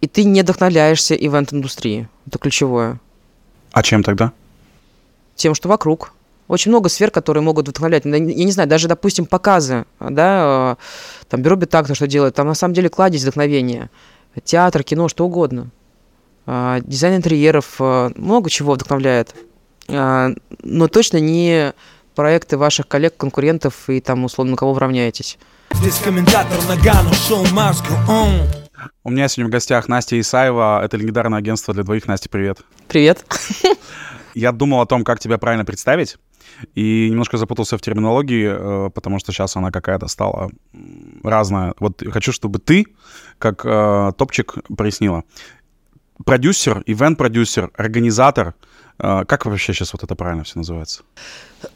и ты не вдохновляешься ивент-индустрией. Это ключевое. А чем тогда? Тем, что вокруг. Очень много сфер, которые могут вдохновлять. Я не знаю, даже, допустим, показы, да, э, там Бюро Бетакта что делает, там на самом деле кладезь вдохновения. Театр, кино, что угодно. А, дизайн интерьеров, э, много чего вдохновляет. А, но точно не проекты ваших коллег, конкурентов и там, условно, на кого вы равняетесь. Здесь комментатор Нагано, шоу Маску, У меня сегодня в гостях Настя Исаева. Это легендарное агентство для двоих. Настя, привет. Привет. Я думал о том, как тебя правильно представить. И немножко запутался в терминологии, э, потому что сейчас она какая-то стала разная. Вот хочу, чтобы ты, как э, топчик, прояснила. Продюсер, ивент-продюсер, организатор — а, как вообще сейчас вот это правильно все называется?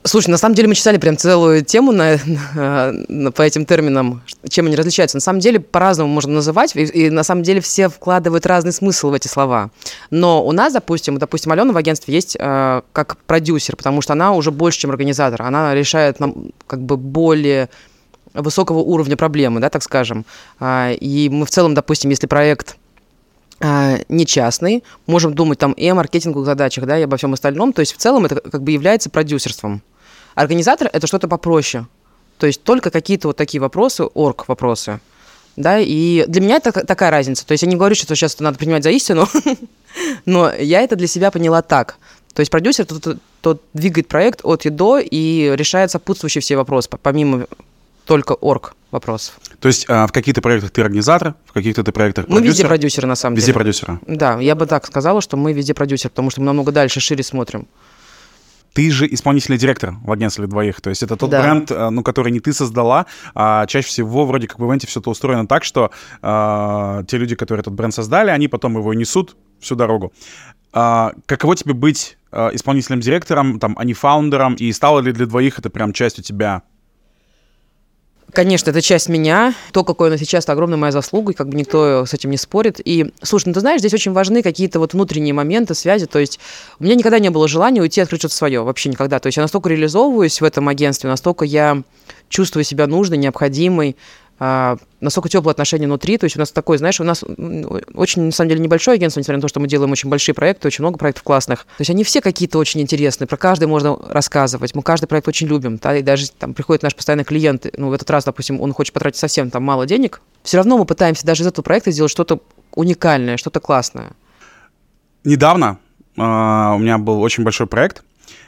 Слушай, на самом деле мы читали прям целую тему на, на, по этим терминам, чем они различаются. На самом деле по-разному можно называть, и, и на самом деле все вкладывают разный смысл в эти слова. Но у нас, допустим, допустим, Алена в агентстве есть э, как продюсер, потому что она уже больше, чем организатор. Она решает нам как бы более высокого уровня проблемы, да, так скажем. А, и мы в целом, допустим, если проект а, не частный, можем думать там и о маркетинговых задачах, да, и обо всем остальном. То есть в целом это как бы является продюсерством. Организатор — это что-то попроще. То есть только какие-то вот такие вопросы, орг вопросы. Да, и для меня это такая разница. То есть я не говорю, что сейчас это надо принимать за истину, но я это для себя поняла так. То есть продюсер тот, тот двигает проект от и до и решает сопутствующие все вопросы, помимо только орг вопросов. То есть а, в каких-то проектах ты организатор, в каких-то ты проектах продюсер? Мы везде продюсеры, на самом везде деле. Везде продюсеры? Да, я бы так сказала, что мы везде продюсер, потому что мы намного дальше, шире смотрим. Ты же исполнительный директор в агентстве двоих. То есть это тот да. бренд, а, ну, который не ты создала, а чаще всего вроде как в ивенте все это устроено так, что а, те люди, которые этот бренд создали, они потом его несут всю дорогу. А, каково тебе быть а, исполнительным директором, там, а не фаундером, и стало ли для двоих это прям частью тебя? Конечно, это часть меня. То, какой она сейчас, это огромная моя заслуга, и как бы никто с этим не спорит. И, слушай, ну ты знаешь, здесь очень важны какие-то вот внутренние моменты, связи. То есть у меня никогда не было желания уйти открыть что-то свое, вообще никогда. То есть я настолько реализовываюсь в этом агентстве, настолько я чувствую себя нужной, необходимой, а, настолько теплые отношения внутри. То есть у нас такой, знаешь, у нас очень, на самом деле, небольшое агентство, несмотря на то, что мы делаем очень большие проекты, очень много проектов классных. То есть они все какие-то очень интересные, про каждый можно рассказывать. Мы каждый проект очень любим. Да, и даже там приходит наш постоянный клиент, ну, в этот раз, допустим, он хочет потратить совсем там мало денег, все равно мы пытаемся даже из этого проекта сделать что-то уникальное, что-то классное. Недавно э, у меня был очень большой проект,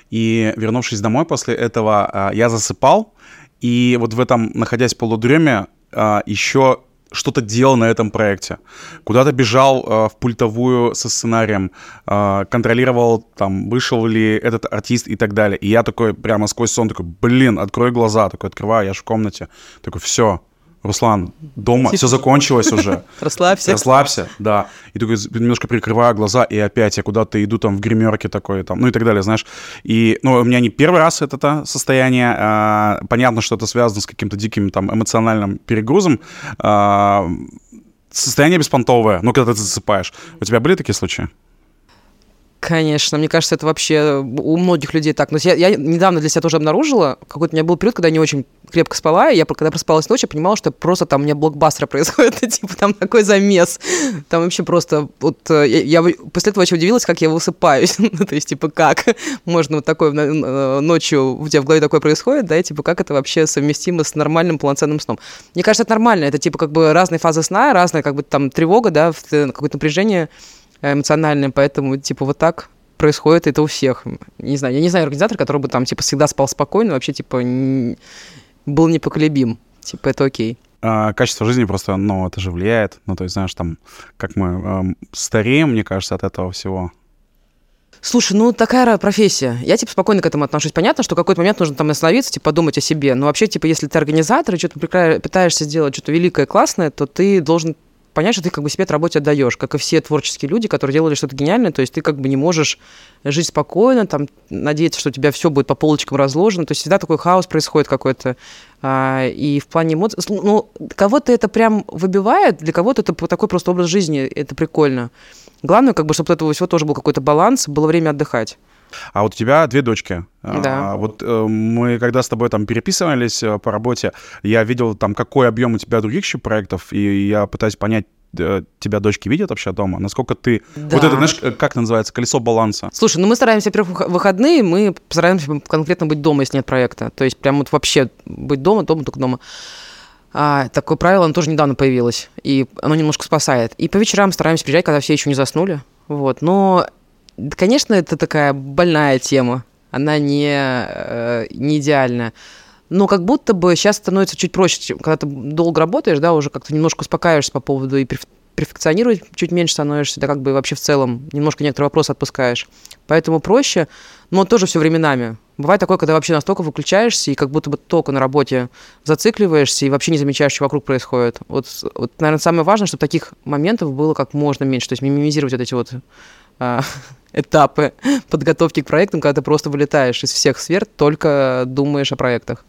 и вернувшись домой после этого, э, я засыпал, и вот в этом, находясь в полудреме, а, еще что-то делал на этом проекте. Куда-то бежал э, в пультовую со сценарием, э, контролировал, там, вышел ли этот артист и так далее. И я такой прямо сквозь сон такой, блин, открой глаза. Такой открываю, я же в комнате. Такой, все, Руслан, дома, типа... все закончилось уже. Расслабься. Расслабься, да. И только немножко прикрываю глаза, и опять я куда-то иду там в гримерке такой, там, ну и так далее, знаешь. И, ну, у меня не первый раз это, это состояние. А, понятно, что это связано с каким-то диким там эмоциональным перегрузом. А, состояние беспонтовое, ну, когда ты засыпаешь. У тебя были такие случаи? Конечно, мне кажется, это вообще у многих людей так. Но я, я недавно для себя тоже обнаружила, какой-то у меня был период, когда я не очень крепко спала, и я, когда проспалась ночью, понимала, что просто там у меня блокбастеры происходят, типа там такой замес. Там вообще просто вот э, я, я после этого очень удивилась, как я высыпаюсь. ну, то есть, типа, как можно вот такой э, ночью у тебя в голове такое происходит, да, и типа, как это вообще совместимо с нормальным полноценным сном. Мне кажется, это нормально. Это типа как бы разные фазы сна, разная как бы там тревога, да, какое-то напряжение эмоциональным, поэтому, типа, вот так происходит это у всех. Не знаю, я не знаю организатор, который бы там, типа, всегда спал спокойно, вообще, типа, не... был непоколебим. Типа, это окей. А, качество жизни просто, ну, это же влияет. Ну, то есть, знаешь, там, как мы э, стареем, мне кажется, от этого всего. Слушай, ну такая профессия. Я типа спокойно к этому отношусь. Понятно, что в какой-то момент нужно там остановиться, типа подумать о себе. Но вообще, типа, если ты организатор и что-то пытаешься сделать что-то великое, классное, то ты должен понять, что ты как бы себе эту работе отдаешь, как и все творческие люди, которые делали что-то гениальное, то есть ты как бы не можешь жить спокойно, там, надеяться, что у тебя все будет по полочкам разложено, то есть всегда такой хаос происходит какой-то, а, и в плане эмоций, ну, кого-то это прям выбивает, для кого-то это такой просто образ жизни, это прикольно. Главное, как бы, чтобы этого всего тоже был какой-то баланс, было время отдыхать. А вот у тебя две дочки. Да. А, вот э, мы когда с тобой там переписывались э, по работе, я видел там, какой объем у тебя других еще проектов, и я пытаюсь понять, э, тебя дочки видят вообще дома? Насколько ты... Да. Вот это, знаешь, э, как это называется? Колесо баланса. Слушай, ну мы стараемся, во-первых, выходные мы стараемся конкретно быть дома, если нет проекта. То есть прям вот вообще быть дома, дома, только дома. А, такое правило, оно тоже недавно появилось, и оно немножко спасает. И по вечерам стараемся приезжать, когда все еще не заснули. Вот. Но, конечно, это такая больная тема. Она не, э, не идеальная. Но как будто бы сейчас становится чуть проще, когда ты долго работаешь, да, уже как-то немножко успокаиваешься по поводу и перфекционировать чуть меньше становишься, да как бы вообще в целом немножко некоторые вопросы отпускаешь. Поэтому проще, но тоже все временами. Бывает такое, когда вообще настолько выключаешься и как будто бы только на работе зацикливаешься и вообще не замечаешь, что вокруг происходит. Вот, вот наверное, самое важное, чтобы таких моментов было как можно меньше, то есть минимизировать вот эти вот этапы подготовки к проектам, когда ты просто вылетаешь из всех сфер, только думаешь о проектах.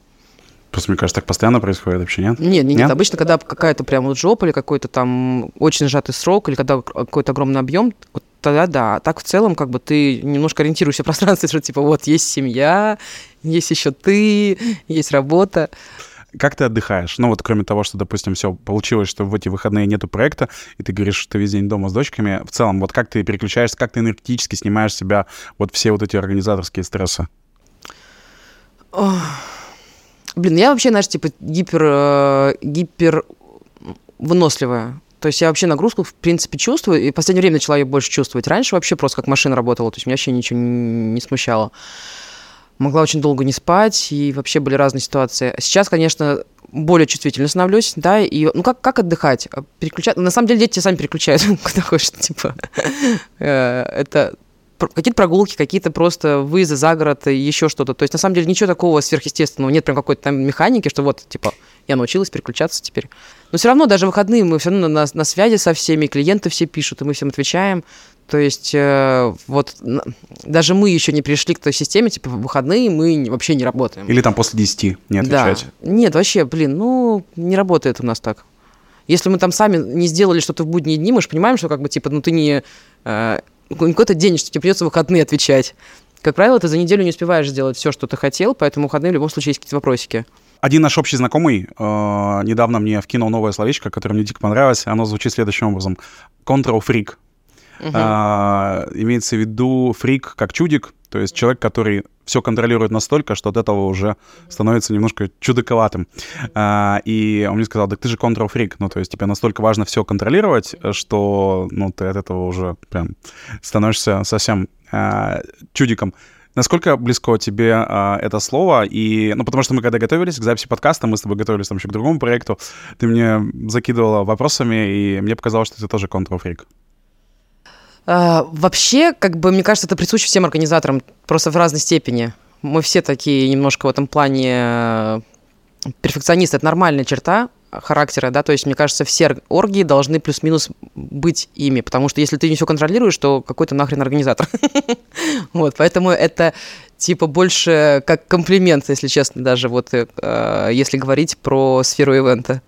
Просто, мне кажется, так постоянно происходит вообще, нет? Нет, нет, нет. Обычно, когда какая-то прям вот жопа или какой-то там очень сжатый срок, или когда какой-то огромный объем, вот тогда да. А так в целом, как бы ты немножко ориентируешься в пространстве, что типа вот есть семья, есть еще ты, есть работа. Как ты отдыхаешь? Ну вот кроме того, что, допустим, все получилось, что в эти выходные нету проекта, и ты говоришь, что ты весь день дома с дочками, в целом, вот как ты переключаешься, как ты энергетически снимаешь себя вот все вот эти организаторские стрессы? Блин, я вообще, знаешь, типа гипер, э, гипер выносливая. То есть я вообще нагрузку, в принципе, чувствую, и в последнее время начала ее больше чувствовать. Раньше вообще просто как машина работала, то есть меня вообще ничего не смущало. Могла очень долго не спать, и вообще были разные ситуации. Сейчас, конечно, более чувствительно становлюсь, да, и, ну, как, как отдыхать? Переключать? На самом деле дети сами переключают, куда хочешь, типа, э, это какие-то прогулки, какие-то просто выезды за город, еще что-то. То есть, на самом деле, ничего такого сверхъестественного. Нет прям какой-то там механики, что вот, типа, я научилась переключаться теперь. Но все равно, даже выходные мы все равно на, на связи со всеми, клиенты все пишут, и мы всем отвечаем. То есть, э, вот, даже мы еще не пришли к той системе, типа, в выходные мы вообще не работаем. Или там после 10 не отвечать. Да. Нет, вообще, блин, ну, не работает у нас так. Если мы там сами не сделали что-то в будние дни, мы же понимаем, что как бы, типа, ну, ты не... Э, какой-то день, что тебе придется в выходные отвечать. Как правило, ты за неделю не успеваешь сделать все, что ты хотел, поэтому выходные в любом случае есть какие-то вопросики. Один наш общий знакомый э, недавно мне вкинул новое словечко, которое мне дико понравилось. Оно звучит следующим образом. Control freak. Uh-huh. А, имеется в виду фрик как чудик, то есть человек, который все контролирует настолько, что от этого уже становится немножко чудаковатым. А, и он мне сказал, да ты же control freak, ну то есть тебе настолько важно все контролировать, что ну ты от этого уже прям становишься совсем а, чудиком. Насколько близко тебе а, это слово? И, ну, потому что мы когда готовились к записи подкаста, мы с тобой готовились там еще к другому проекту, ты мне закидывала вопросами, и мне показалось, что ты тоже freak. А, вообще, как бы, мне кажется, это присуще всем организаторам, просто в разной степени. Мы все такие немножко в этом плане э, перфекционисты. Это нормальная черта характера, да, то есть, мне кажется, все оргии должны плюс-минус быть ими, потому что если ты не все контролируешь, то какой то нахрен организатор. Вот, поэтому это типа больше как комплимент, если честно, даже вот э, если говорить про сферу ивента.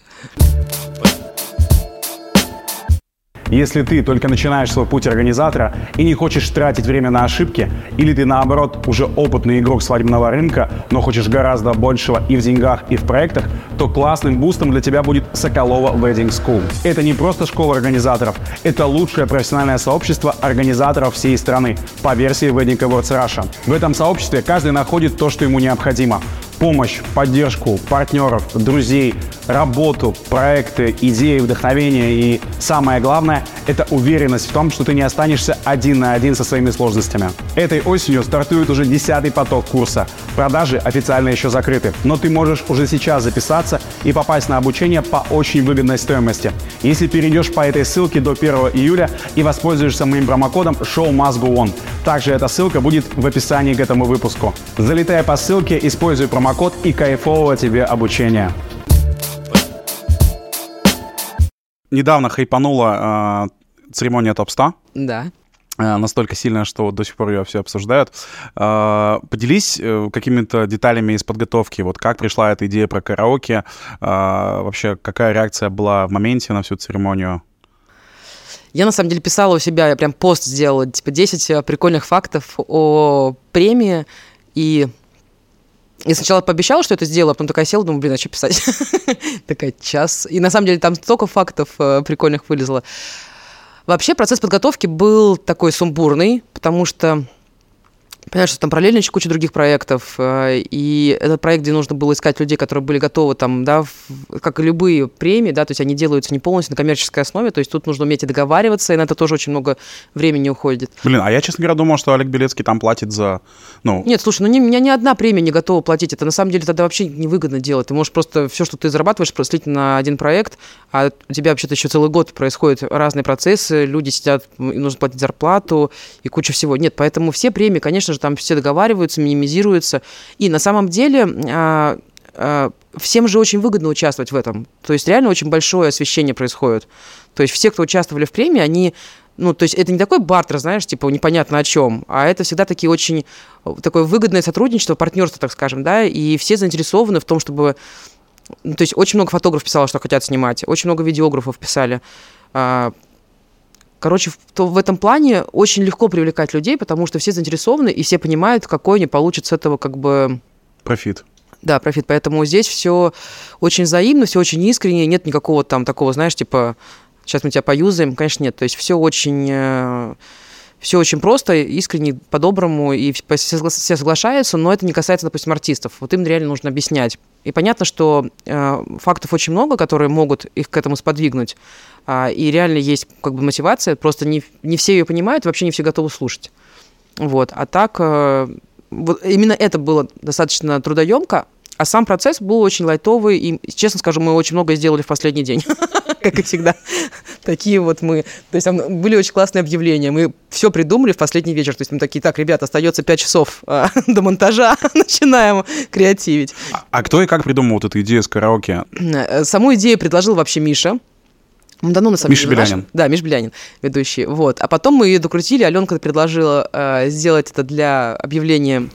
Если ты только начинаешь свой путь организатора и не хочешь тратить время на ошибки, или ты наоборот уже опытный игрок свадебного рынка, но хочешь гораздо большего и в деньгах, и в проектах, то классным бустом для тебя будет Соколова Wedding School. Это не просто школа организаторов, это лучшее профессиональное сообщество организаторов всей страны по версии Wedding Awards Russia. В этом сообществе каждый находит то, что ему необходимо помощь, поддержку партнеров, друзей, работу, проекты, идеи, вдохновение и самое главное – это уверенность в том, что ты не останешься один на один со своими сложностями. Этой осенью стартует уже десятый поток курса. Продажи официально еще закрыты, но ты можешь уже сейчас записаться и попасть на обучение по очень выгодной стоимости. Если перейдешь по этой ссылке до 1 июля и воспользуешься моим промокодом Show Must Go On. Также эта ссылка будет в описании к этому выпуску. Залетая по ссылке, используй промокод промокод и кайфового тебе обучения. Недавно хайпанула э, церемония топ-100. Да. Э, настолько сильно, что до сих пор ее все обсуждают. Э, поделись э, какими-то деталями из подготовки. Вот как пришла эта идея про караоке? Вообще, какая реакция была в моменте на всю церемонию? Я, на самом деле, писала у себя, я прям пост сделала, типа, 10 прикольных фактов о премии, и И сначала пообещала, что это сделала, а потом такая села, думаю, блин, а что писать? такая час. И на самом деле там столько фактов э, прикольных вылезло. Вообще процесс подготовки был такой сумбурный, потому что Понятно, что там параллельно еще куча других проектов, э, и этот проект, где нужно было искать людей, которые были готовы там, да, как и любые премии, да, то есть они делаются не полностью на коммерческой основе, то есть тут нужно уметь и договариваться, и на это тоже очень много времени уходит. Блин, а я, честно говоря, думал, что Олег Белецкий там платит за, ну... Нет, слушай, ну не, меня ни одна премия не готова платить, это на самом деле тогда вообще невыгодно делать, ты можешь просто все, что ты зарабатываешь, слить на один проект, а у тебя вообще-то еще целый год происходят разные процессы, люди сидят, им нужно платить зарплату и куча всего. Нет, поэтому все премии, конечно же, там все договариваются, минимизируются. И на самом деле а, а, всем же очень выгодно участвовать в этом. То есть реально очень большое освещение происходит. То есть все, кто участвовали в премии, они ну, то есть это не такой бартер, знаешь, типа непонятно о чем, а это всегда такие очень такое выгодное сотрудничество, партнерство, так скажем, да, и все заинтересованы в том, чтобы ну, то есть очень много фотографов писало, что хотят снимать, очень много видеографов писали. А, Короче, в, то в этом плане очень легко привлекать людей, потому что все заинтересованы и все понимают, какой они получат с этого как бы... Профит. Да, профит. Поэтому здесь все очень взаимно, все очень искренне, нет никакого там такого, знаешь, типа, сейчас мы тебя поюзаем. Конечно, нет. То есть все очень э, все очень просто, искренне, по-доброму, и все соглашаются, но это не касается, допустим, артистов. Вот им реально нужно объяснять. И понятно, что э, фактов очень много, которые могут их к этому сподвигнуть, э, и реально есть как бы мотивация, просто не, не все ее понимают, вообще не все готовы слушать. Вот. А так, э, вот именно это было достаточно трудоемко, а сам процесс был очень лайтовый, и, честно скажу, мы очень много сделали в последний день, как и всегда. Такие вот мы... То есть там были очень классные объявления. Мы все придумали в последний вечер. То есть мы такие, так, ребят, остается 5 часов а, до монтажа, начинаем креативить. А, а кто и как придумал вот эту идею с караоке? Э, саму идею предложил вообще Миша. Мы давно на самом Миша деле, Белянин. Наш... Да, Миш Белянин, ведущий. Вот. А потом мы ее докрутили. Аленка предложила э, сделать это для объявления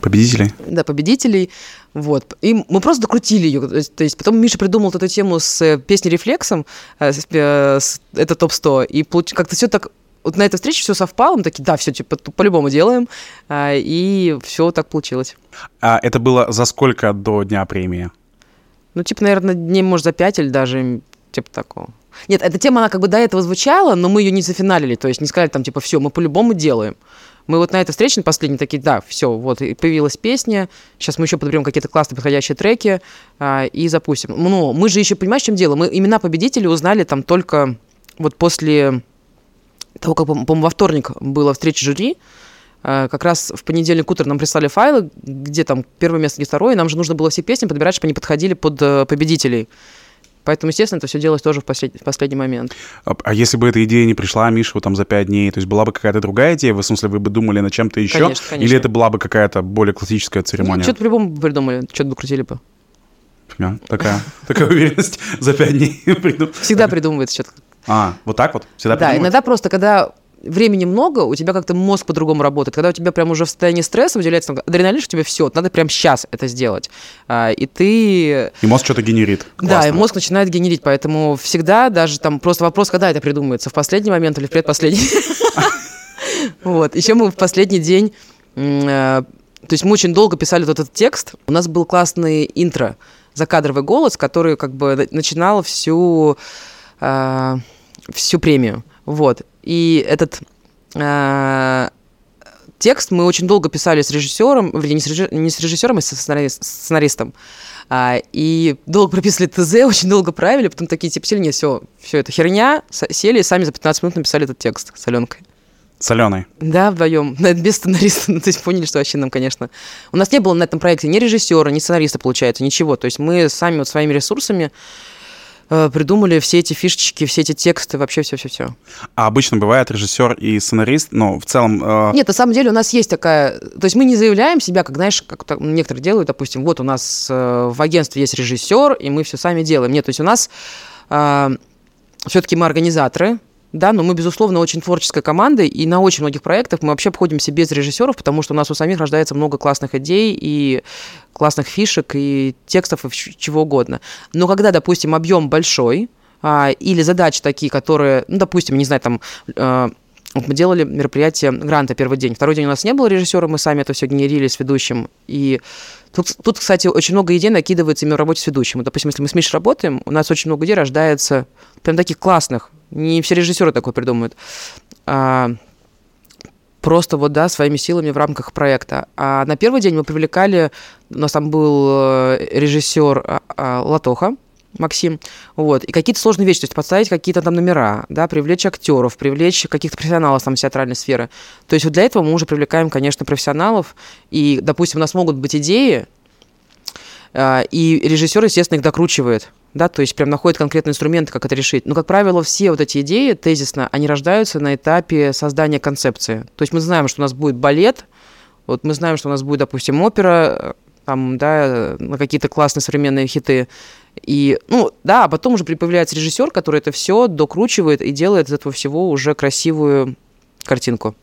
Победителей? Да, победителей. Вот. И мы просто докрутили ее. То есть потом Миша придумал эту тему с э, песней «Рефлексом», э, э, это топ-100, и как-то все так вот на этой встрече все совпало, мы такие, да, все, типа, по-любому делаем, и все так получилось. А это было за сколько до дня премии? Ну, типа, наверное, дней, может, за пять или даже, типа, такого. Нет, эта тема, она как бы до этого звучала, но мы ее не зафиналили, то есть не сказали там, типа, все, мы по-любому делаем. Мы вот на этой встрече, на последней, такие, да, все, вот, и появилась песня, сейчас мы еще подберем какие-то классные подходящие треки а, и запустим. Но мы же еще, понимаешь, в чем дело? Мы имена победителей узнали там только вот после того, как, по-моему, во вторник была встреча жюри, а, как раз в понедельник утром нам прислали файлы, где там первое место, где второе, и нам же нужно было все песни подбирать, чтобы они подходили под э, победителей. Поэтому, естественно, это все делалось тоже в, послед... в последний момент. А, а если бы эта идея не пришла Мише там за пять дней, то есть была бы какая-то другая идея? В смысле, вы бы думали над чем-то еще? Конечно, конечно. Или это была бы какая-то более классическая церемония? Ну, что-то по-любому придумали, что-то бы крутили бы. Такая, такая уверенность за пять дней. Всегда придумывается что-то. А, вот так вот? Всегда Да, иногда просто, когда времени много, у тебя как-то мозг по-другому работает. Когда у тебя прям уже в состоянии стресса выделяется адреналин, что тебе все, надо прям сейчас это сделать. А, и ты... И мозг что-то генерит. Классно. Да, и мозг начинает генерить, поэтому всегда даже там просто вопрос, когда это придумывается, в последний момент или в предпоследний. Вот. Еще мы в последний день... Э, то есть мы очень долго писали вот этот текст. У нас был классный интро, закадровый голос, который как бы начинал всю э, всю премию. Вот. И этот э, текст мы очень долго писали с режиссером, вернее, не с, режиссером, не с режиссером, а с сценаристом. А, и долго прописывали ТЗ, очень долго правили, потом такие типа сели, нет, все, все это херня, сели и сами за 15 минут написали этот текст с Аленкой. С Аленой? Да, вдвоем, без сценариста, ну, то есть поняли, что вообще нам, конечно... У нас не было на этом проекте ни режиссера, ни сценариста, получается, ничего, то есть мы сами вот своими ресурсами придумали все эти фишечки, все эти тексты, вообще все-все-все. А обычно бывает режиссер и сценарист, но в целом... Э... Нет, на самом деле у нас есть такая... То есть мы не заявляем себя, как, знаешь, как некоторые делают, допустим, вот у нас э, в агентстве есть режиссер, и мы все сами делаем. Нет, то есть у нас э, все-таки мы организаторы, да, но мы, безусловно, очень творческая команда, и на очень многих проектах мы вообще обходимся без режиссеров, потому что у нас у самих рождается много классных идей и классных фишек и текстов и чего угодно. Но когда, допустим, объем большой, а, или задачи такие, которые, ну, допустим, не знаю, там, вот мы делали мероприятие гранта первый день. Второй день у нас не было режиссера, мы сами это все генерили с ведущим. И тут, тут, кстати, очень много идей накидывается именно в работе с ведущим. Вот, допустим, если мы с Мишей работаем, у нас очень много идей рождается прям таких классных. Не все режиссеры такое придумают. А, просто вот, да, своими силами в рамках проекта. А на первый день мы привлекали, у нас там был э, режиссер а, а, Латоха, Максим, вот, и какие-то сложные вещи, то есть подставить какие-то там номера, да, привлечь актеров, привлечь каких-то профессионалов там театральной сферы. То есть вот для этого мы уже привлекаем, конечно, профессионалов, и, допустим, у нас могут быть идеи, и режиссер, естественно, их докручивает, да, то есть прям находит конкретные инструменты, как это решить. Но, как правило, все вот эти идеи тезисно, они рождаются на этапе создания концепции. То есть мы знаем, что у нас будет балет, вот мы знаем, что у нас будет, допустим, опера, там, да, на какие-то классные современные хиты. И, ну, да, а потом уже появляется режиссер, который это все докручивает и делает из этого всего уже красивую картинку.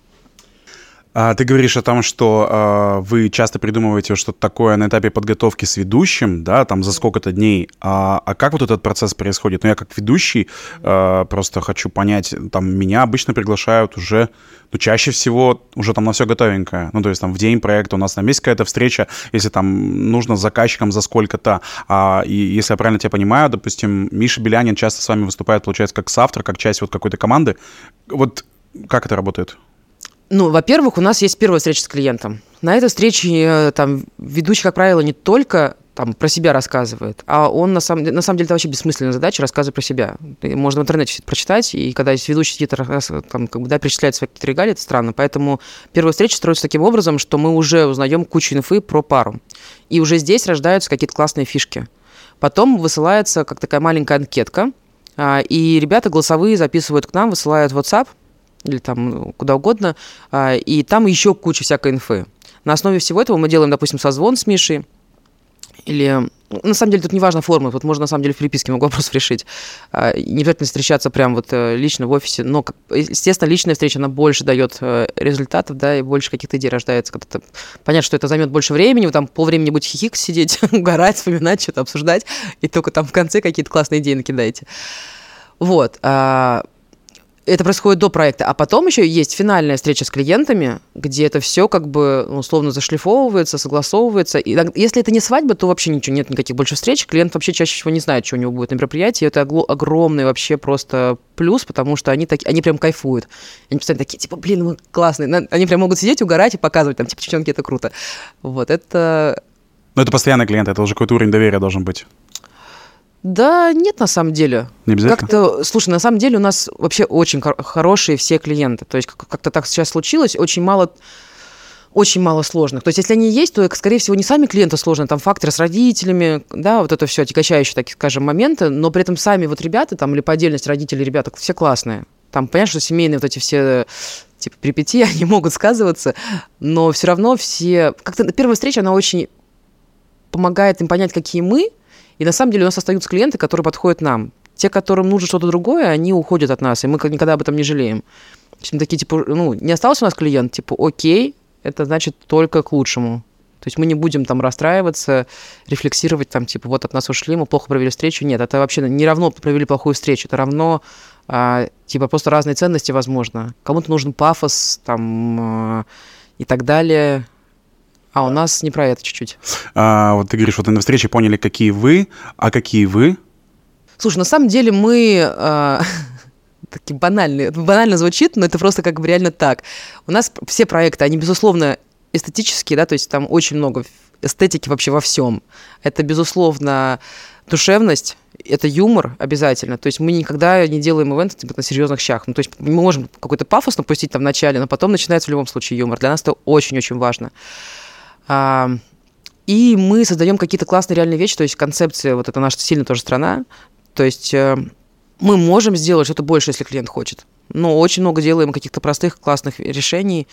А, ты говоришь о том, что а, вы часто придумываете что-то такое на этапе подготовки с ведущим, да, там за сколько-то дней. А, а как вот этот процесс происходит? Ну, я как ведущий а, просто хочу понять, там меня обычно приглашают уже, ну, чаще всего уже там на все готовенькое. Ну, то есть там в день проекта у нас там есть какая-то встреча, если там нужно с заказчиком за сколько-то. А, и если я правильно тебя понимаю, допустим, Миша Белянин часто с вами выступает, получается, как соавтор, как часть вот какой-то команды. Вот как это работает? Ну, во-первых, у нас есть первая встреча с клиентом. На этой встрече э, там ведущий, как правило, не только там про себя рассказывает, а он на самом, на самом деле это вообще бессмысленная задача рассказывать про себя. Можно в интернете все это прочитать, и когда есть ведущий сидит, там, как бы, да, перечисляет свои какие-то регалии, это странно. Поэтому первая встреча строится таким образом, что мы уже узнаем кучу инфы про пару. И уже здесь рождаются какие-то классные фишки. Потом высылается как такая маленькая анкетка, а, и ребята голосовые записывают к нам, высылают WhatsApp, или там ну, куда угодно, а, и там еще куча всякой инфы. На основе всего этого мы делаем, допустим, созвон с Мишей, или ну, на самом деле тут не важна форма, вот можно на самом деле в переписке могу вопрос решить. А, не обязательно встречаться прям вот э, лично в офисе, но, естественно, личная встреча, она больше дает э, результатов, да, и больше каких-то идей рождается. Когда понятно, что это займет больше времени, вы там полвремени будете хихик сидеть, угорать, вспоминать, что-то обсуждать, и только там в конце какие-то классные идеи накидаете. Вот. Это происходит до проекта, а потом еще есть финальная встреча с клиентами, где это все как бы ну, условно зашлифовывается, согласовывается. И если это не свадьба, то вообще ничего нет никаких больше встреч. Клиент вообще чаще всего не знает, что у него будет на мероприятии. Это огромный вообще просто плюс, потому что они, так, они прям кайфуют. Они постоянно такие, типа, блин, мы классные. Они прям могут сидеть, угорать и показывать, там, типа, девчонки, это круто. Вот, это... Но это постоянный клиент, это уже какой-то уровень доверия должен быть. Да нет, на самом деле. Не обязательно? Как-то, слушай, на самом деле у нас вообще очень хорошие все клиенты. То есть как-то так сейчас случилось, очень мало очень мало сложных. То есть, если они есть, то, скорее всего, не сами клиенты сложные, там факторы с родителями, да, вот это все отягощающие, так скажем, моменты, но при этом сами вот ребята, там, или по отдельности родители, ребята, все классные. Там, понятно, что семейные вот эти все типа перипетии, они могут сказываться, но все равно все... Как-то первая встреча, она очень помогает им понять, какие мы, и на самом деле у нас остаются клиенты, которые подходят нам. Те, которым нужно что-то другое, они уходят от нас, и мы никогда об этом не жалеем. Есть мы такие, типа, ну, не остался у нас клиент, типа, окей, это значит только к лучшему. То есть мы не будем там расстраиваться, рефлексировать там, типа, вот от нас ушли, мы плохо провели встречу. Нет, это вообще не равно провели плохую встречу, это равно, а, типа, просто разные ценности, возможно. Кому-то нужен пафос, там, а, и так далее. А у нас не про это чуть-чуть. А, вот ты говоришь, вот на встрече поняли, какие вы, а какие вы? Слушай, на самом деле мы... А, такие банальные. Банально звучит, но это просто как бы реально так. У нас все проекты, они, безусловно, эстетические, да, то есть там очень много эстетики вообще во всем. Это, безусловно, душевность, это юмор обязательно. То есть мы никогда не делаем ивент типа, на серьезных щах. Ну, то есть мы можем какой-то пафос напустить там в начале, но потом начинается в любом случае юмор. Для нас это очень-очень важно. И мы создаем какие-то классные реальные вещи, то есть концепция, вот это наша сильная тоже страна, то есть э, мы можем сделать что-то больше, если клиент хочет. Но очень много делаем каких-то простых, классных решений,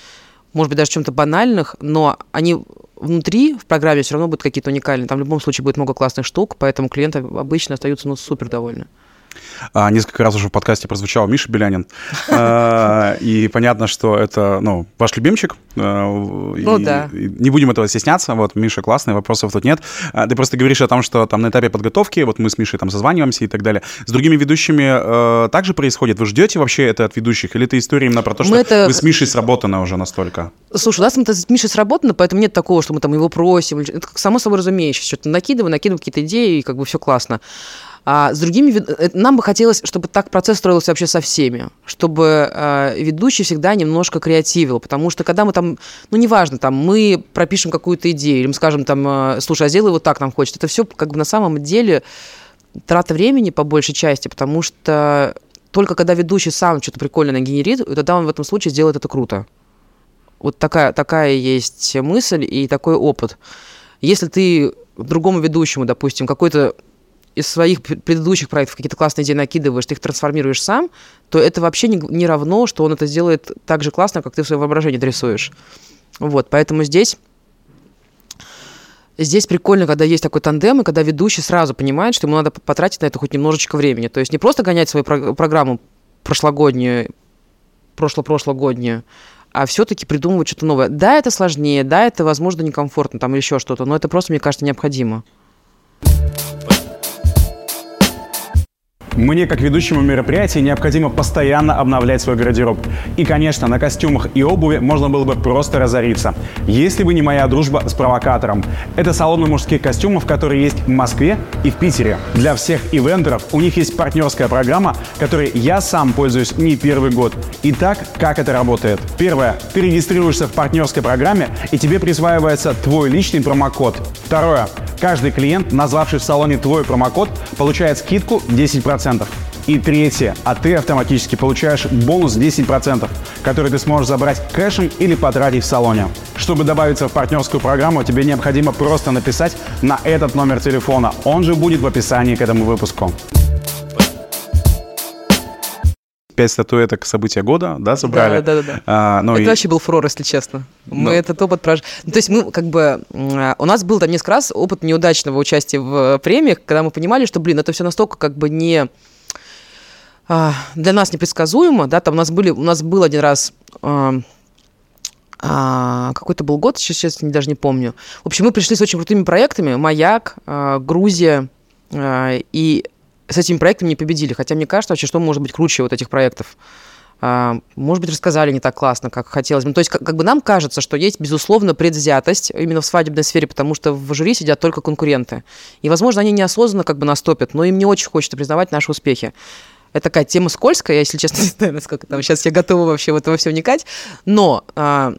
может быть, даже чем-то банальных, но они внутри в программе все равно будут какие-то уникальные. Там в любом случае будет много классных штук, поэтому клиенты обычно остаются ну, супер довольны. А, несколько раз уже в подкасте прозвучал Миша Белянин. А, и понятно, что это, ну, ваш любимчик. А, ну, да. Не будем этого стесняться. Вот, Миша классный, вопросов тут нет. Ты просто говоришь о том, что там на этапе подготовки, вот мы с Мишей там созваниваемся и так далее. С другими ведущими также происходит? Вы ждете вообще это от ведущих? Или это история именно про то, что вы с Мишей сработаны уже настолько? Слушай, у нас это с Мишей сработано, поэтому нет такого, что мы там его просим. Это само собой разумеющееся. Что-то накидываю, накидываю какие-то идеи, и как бы все классно. А с другими э, нам бы хотелось, чтобы так процесс строился вообще со всеми, чтобы э, ведущий всегда немножко креативил, потому что когда мы там, ну неважно, там мы пропишем какую-то идею, или мы скажем там, э, слушай, а сделай вот так нам хочется, это все как бы на самом деле трата времени по большей части, потому что только когда ведущий сам что-то прикольное нагенерит, тогда он в этом случае сделает это круто. Вот такая, такая есть мысль и такой опыт. Если ты другому ведущему, допустим, какой-то из своих предыдущих проектов какие-то классные идеи накидываешь, ты их трансформируешь сам, то это вообще не, не равно, что он это сделает так же классно, как ты в своем воображении рисуешь. Вот, поэтому здесь Здесь прикольно, когда есть такой тандем, и когда ведущий сразу понимает, что ему надо потратить на это хоть немножечко времени. То есть не просто гонять свою про- программу прошлогоднюю, прошло-прошлогоднюю, а все-таки придумывать что-то новое. Да, это сложнее, да, это, возможно, некомфортно там или еще что-то, но это просто, мне кажется, необходимо. Мне, как ведущему мероприятия, необходимо постоянно обновлять свой гардероб. И, конечно, на костюмах и обуви можно было бы просто разориться, если бы не моя дружба с провокатором. Это салоны мужских костюмов, которые есть в Москве и в Питере. Для всех ивентеров у них есть партнерская программа, которой я сам пользуюсь не первый год. Итак, как это работает? Первое. Ты регистрируешься в партнерской программе, и тебе присваивается твой личный промокод. Второе. Каждый клиент, назвавший в салоне твой промокод, получает скидку 10%. И третье, а ты автоматически получаешь бонус 10%, который ты сможешь забрать кэшем или потратить в салоне. Чтобы добавиться в партнерскую программу, тебе необходимо просто написать на этот номер телефона. Он же будет в описании к этому выпуску пять статуэток события года, да, собрали. Да, да, да. да. А, ну это и... вообще был фурор, если честно. Мы ну. этот опыт прожили. Ну, то есть мы как бы... У нас был там несколько раз опыт неудачного участия в премиях, когда мы понимали, что, блин, это все настолько как бы не а, для нас непредсказуемо, да, там у нас были, у нас был один раз а, а, какой-то был год, сейчас, сейчас даже не помню. В общем, мы пришли с очень крутыми проектами, Маяк, а, Грузия, а, и с этими проектами не победили. Хотя мне кажется, вообще, что может быть круче вот этих проектов. А, может быть, рассказали не так классно, как хотелось бы. Ну, то есть, как, как бы нам кажется, что есть, безусловно, предвзятость именно в свадебной сфере, потому что в жюри сидят только конкуренты. И, возможно, они неосознанно как бы наступят, но им не очень хочется признавать наши успехи. Это такая тема скользкая, я, если честно, не знаю, насколько там сейчас я готова вообще в это во все вникать. Но а,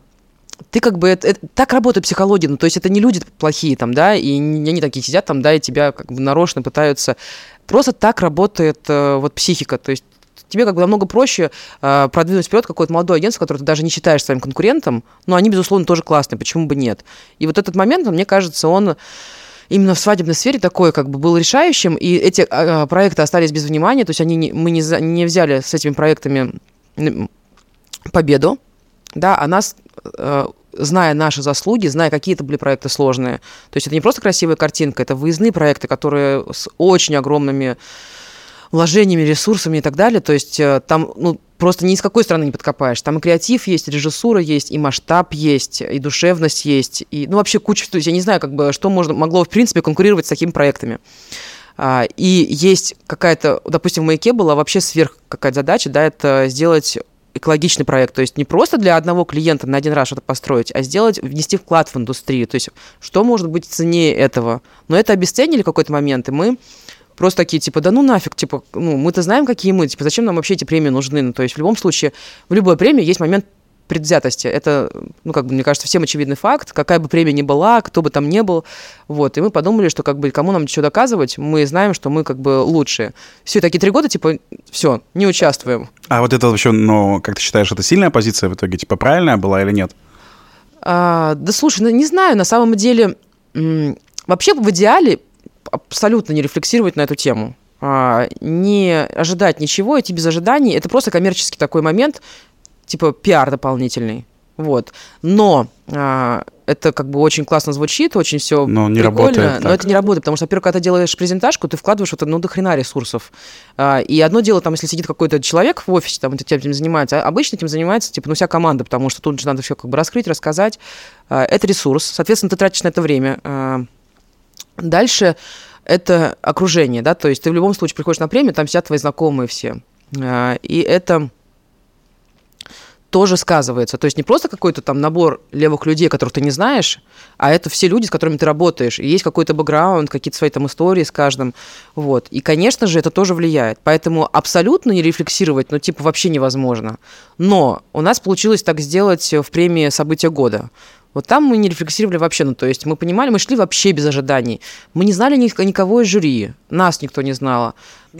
ты как бы это, это, так работает психология, ну то есть это не люди плохие там, да, и не они такие сидят там, да, и тебя как бы нарочно пытаются Просто так работает э, вот психика. То есть тебе как бы намного проще э, продвинуть вперед какое-то молодое агентство, которое ты даже не считаешь своим конкурентом, но они, безусловно, тоже классные, почему бы нет. И вот этот момент, мне кажется, он именно в свадебной сфере такой как бы был решающим, и эти э, проекты остались без внимания, то есть они не, мы не, за, не взяли с этими проектами победу, да, а нас э, зная наши заслуги, зная, какие это были проекты сложные. То есть это не просто красивая картинка, это выездные проекты, которые с очень огромными вложениями, ресурсами и так далее. То есть э, там ну, просто ни с какой стороны не подкопаешь. Там и креатив есть, и режиссура есть, и масштаб есть, и душевность есть, и ну вообще куча. То есть я не знаю, как бы что можно могло в принципе конкурировать с такими проектами. А, и есть какая-то, допустим, в маяке была вообще сверх какая-то задача, да, это сделать экологичный проект. То есть не просто для одного клиента на один раз что-то построить, а сделать, внести вклад в индустрию. То есть что может быть ценнее этого? Но это обесценили какой-то момент, и мы просто такие, типа, да ну нафиг, типа, ну, мы-то знаем, какие мы, типа, зачем нам вообще эти премии нужны? Ну, то есть в любом случае, в любой премии есть момент предвзятости. Это, ну, как бы, мне кажется, всем очевидный факт. Какая бы премия ни была, кто бы там ни был. Вот. И мы подумали, что, как бы, кому нам что доказывать, мы знаем, что мы, как бы, лучшие. Все, такие три года, типа, все, не участвуем. А вот это вообще, ну, как ты считаешь, это сильная позиция в итоге? Типа, правильная была или нет? А, да слушай, ну, не знаю, на самом деле, вообще в идеале абсолютно не рефлексировать на эту тему а, не ожидать ничего, идти без ожиданий. Это просто коммерческий такой момент, типа пиар дополнительный. Вот. Но а, это как бы очень классно звучит, очень все но не прикольно, работает но так. это не работает, потому что, во-первых, когда ты делаешь презентажку, ты вкладываешь вот ну, до хрена ресурсов. А, и одно дело, там, если сидит какой-то человек в офисе, там, этим, этим занимается, а обычно этим занимается, типа, ну, вся команда, потому что тут же надо все как бы раскрыть, рассказать. А, это ресурс, соответственно, ты тратишь на это время. А, дальше это окружение, да, то есть ты в любом случае приходишь на премию, там сидят твои знакомые все. А, и это тоже сказывается. То есть не просто какой-то там набор левых людей, которых ты не знаешь, а это все люди, с которыми ты работаешь. И есть какой-то бэкграунд, какие-то свои там истории с каждым. Вот. И, конечно же, это тоже влияет. Поэтому абсолютно не рефлексировать, ну, типа, вообще невозможно. Но у нас получилось так сделать в премии «События года». Вот там мы не рефлексировали вообще, ну, то есть мы понимали, мы шли вообще без ожиданий. Мы не знали ник- никого из жюри, нас никто не знала.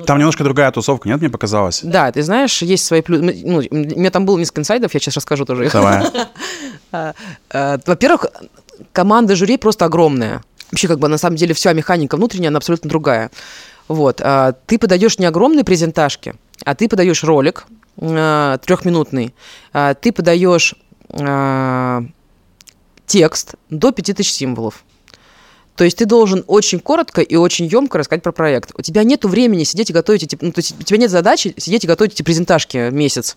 Там немножко другая тусовка, нет, мне показалось? Да, ты знаешь, есть свои плюсы. Ну, у меня там было несколько инсайдов, я сейчас расскажу тоже их. Давай. А, а, Во-первых, команда жюри просто огромная. Вообще, как бы, на самом деле, вся механика внутренняя, она абсолютно другая. Вот. а, Ты подаешь не огромные презентажки, а ты подаешь ролик трехминутный, ты подаешь текст до 5000 символов. То есть ты должен очень коротко и очень емко рассказать про проект. У тебя нет времени сидеть и готовить эти... Ну, то есть у тебя нет задачи сидеть и готовить эти презентажки месяц.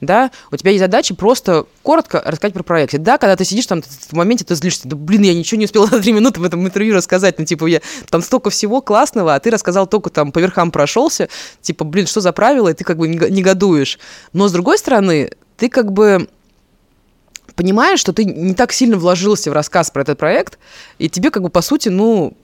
Да, у тебя есть задача просто коротко рассказать про проект. Да, когда ты сидишь там, в моменте ты злишься, да блин, я ничего не успела за три минуты в этом интервью рассказать, ну типа я там столько всего классного, а ты рассказал только там по верхам прошелся, типа блин, что за правила, и ты как бы него- негодуешь. Но с другой стороны, ты как бы понимаешь, что ты не так сильно вложился в рассказ про этот проект, и тебе как бы по сути, ну,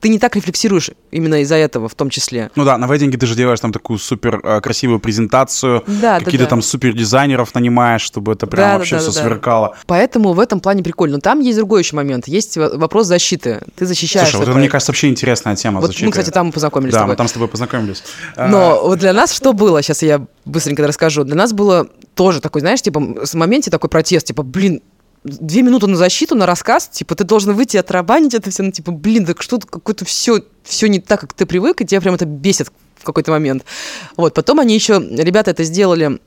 ты не так рефлексируешь именно из-за этого в том числе. Ну да, на вейдинге ты же делаешь там такую супер э, красивую презентацию, Да, да, какие-то да. там супер дизайнеров нанимаешь, чтобы это прям Да, да, вообще да, все да, да. сверкало. Поэтому в этом плане прикольно. Но там есть другой еще момент. Есть во- вопрос защиты. Ты защищаешь Слушай, вот это, мне кажется, вообще интересная тема Вот защиты. мы, кстати, там познакомились с Да, тобой. мы там с тобой познакомились. А, Но вот для нас что было? Сейчас я быстренько расскажу. Для нас было тоже такой, знаешь, типа, с моменте такой протест, типа, блин, две минуты на защиту, на рассказ, типа, ты должен выйти отрабанить это все, ну, типа, блин, так что-то какое-то все, все не так, как ты привык, и тебя прям это бесит в какой-то момент. Вот, потом они еще, ребята это сделали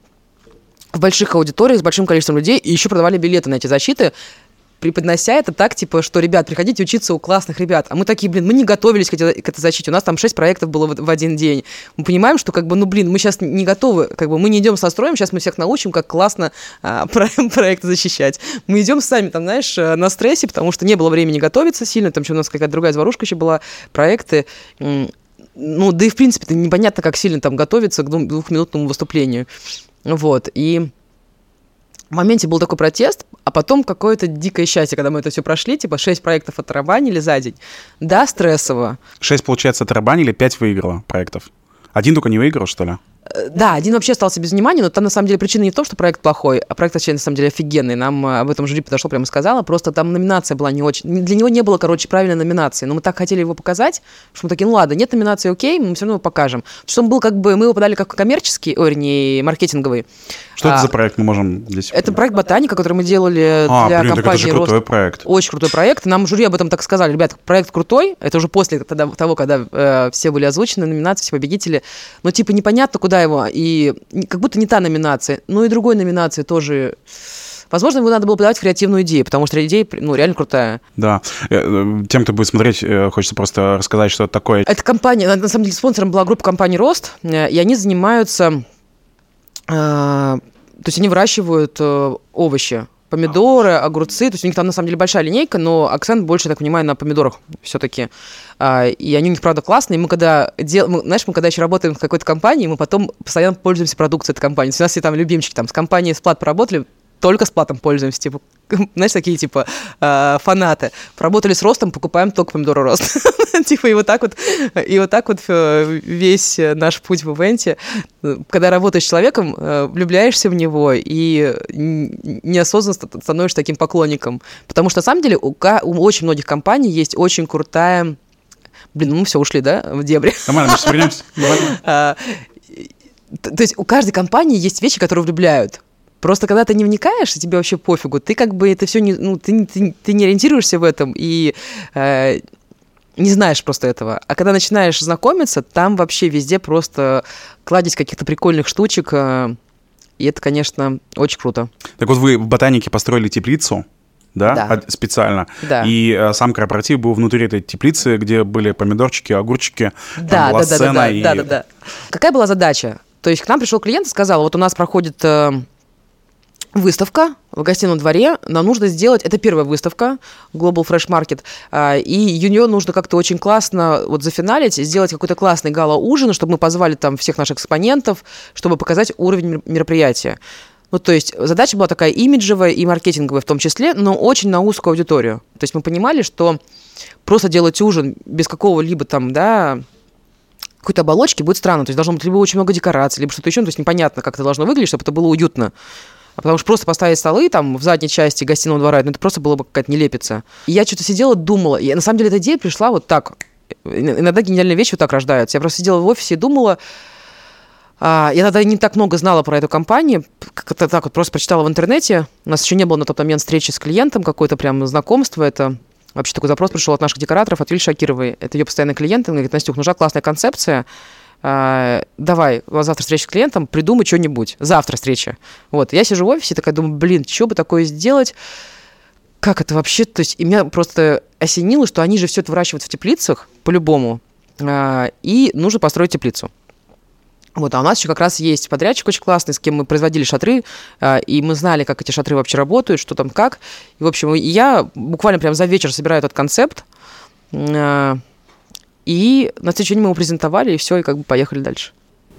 в больших аудиториях с большим количеством людей, и еще продавали билеты на эти защиты, преподнося это так, типа, что, ребят, приходите учиться у классных ребят. А мы такие, блин, мы не готовились к этой, к этой защите. У нас там 6 проектов было в, в один день. Мы понимаем, что, как бы, ну, блин, мы сейчас не готовы, как бы, мы не идем со строем, сейчас мы всех научим, как классно а, про- проекты защищать. Мы идем сами, там, знаешь, э, на стрессе, потому что не было времени готовиться сильно, там еще у нас какая-то другая заварушка еще была, проекты. Ну, да и, в принципе, непонятно, как сильно там готовиться к двухминутному выступлению. Вот, и в моменте был такой протест, а потом какое-то дикое счастье, когда мы это все прошли, типа шесть проектов отрабанили за день. Да, стрессово. Шесть, получается, отрабанили, пять выиграла проектов. Один только не выиграл, что ли? Да, один вообще остался без внимания, но там на самом деле причина не в том, что проект плохой, а проект вообще на самом деле офигенный. Нам э, об этом жюри подошло, прямо сказала, просто там номинация была не очень... Для него не было, короче, правильной номинации, но мы так хотели его показать, что мы такие, ну ладно, нет номинации, окей, мы все равно его покажем. Что он был как бы, мы его подали как коммерческий, ой, не маркетинговый. Что это А, за проект мы можем здесь... Это проект «Ботаника», который мы делали А, для блин, так это компании же «Рост». крутой проект. Очень крутой проект. Нам жюри об этом так сказали. Ребят, проект крутой. Это уже после того, когда э, все были озвучены, номинации, все победители. Но типа непонятно, куда его. И как будто не та номинация. Ну и другой номинации тоже. Возможно, его надо было подавать креативную идею, потому что идея, ну, реально крутая. Да. Э, э, Тем, кто будет смотреть, э, хочется просто рассказать, что это такое. Эта компания, на самом деле, спонсором была группа компаний «Рост», и они занимаются... то есть они выращивают овощи, помидоры, огурцы. То есть у них там, на самом деле, большая линейка, но акцент больше, так понимаю, на помидорах все-таки. И они у них, правда, классные. Мы когда дел... мы, знаешь, мы когда еще работаем в какой-то компании, мы потом постоянно пользуемся продукцией этой компании. У нас все там любимчики, там, с компанией Сплат поработали, только с платом пользуемся, типа, знаешь, такие, типа, э, фанаты. Поработали с ростом, покупаем только помидоры рост. Типа, и вот так вот, и вот так вот э, весь наш путь в ивенте. Когда работаешь с человеком, э, влюбляешься в него и неосознанно ст- становишься таким поклонником. Потому что, на самом деле, у у очень многих компаний есть очень крутая... Блин, ну мы все ушли, да, в дебри? Нормально, мы сейчас вернемся. А, То есть у каждой компании есть вещи, которые влюбляют. Просто когда ты не вникаешь, и тебе вообще пофигу, ты как бы это все не, ну, ты, ты, ты не ориентируешься в этом и э, не знаешь просто этого. А когда начинаешь знакомиться, там вообще везде просто кладезь каких-то прикольных штучек. э, и это, конечно, очень круто. Так вот вы в ботанике построили теплицу, да, Да. специально. Да. И э, сам корпоратив был внутри этой теплицы, где были помидорчики, огурчики, там Да, была да, да, сцена да, и... да, да, да. Какая была задача? То есть к нам пришел клиент и сказал, вот у нас проходит э, выставка в гостином дворе, нам нужно сделать, это первая выставка, Global Fresh Market, а, и ее нужно как-то очень классно вот зафиналить, сделать какой-то классный гала-ужин, чтобы мы позвали там всех наших экспонентов, чтобы показать уровень мер- мероприятия. Ну, то есть задача была такая имиджевая и маркетинговая в том числе, но очень на узкую аудиторию. То есть мы понимали, что просто делать ужин без какого-либо там, да, какой-то оболочки будет странно. То есть должно быть либо очень много декораций, либо что-то еще. Ну, То есть непонятно, как это должно выглядеть, чтобы это было уютно. А потому что просто поставить столы там в задней части гостиного двора, ну, это просто было бы какая-то нелепица. И я что-то сидела, думала. И на самом деле эта идея пришла вот так. Ин- Иногда гениальные вещи вот так рождаются. Я просто сидела в офисе и думала, а, я тогда не так много знала про эту компанию, как-то так вот просто прочитала в интернете. У нас еще не было на тот момент встречи с клиентом, какое-то прям знакомство. Это вообще такой запрос пришел от наших декораторов, от Виль Шакировой. Это ее постоянный клиент. Она говорит, Настюх, нужна классная концепция. А, давай, завтра встреча с клиентом, придумай что-нибудь. Завтра встреча. Вот, я сижу в офисе, такая думаю, блин, что бы такое сделать? Как это вообще? То есть, и меня просто осенило, что они же все это выращивают в теплицах, по-любому, А, и нужно построить теплицу. Вот, а у нас еще как раз есть подрядчик очень классный, с кем мы производили шатры, а, и мы знали, как эти шатры вообще работают, что там как. И, в общем, я буквально прям за вечер собираю этот концепт, и на следующий день мы его презентовали, и все, и как бы поехали дальше.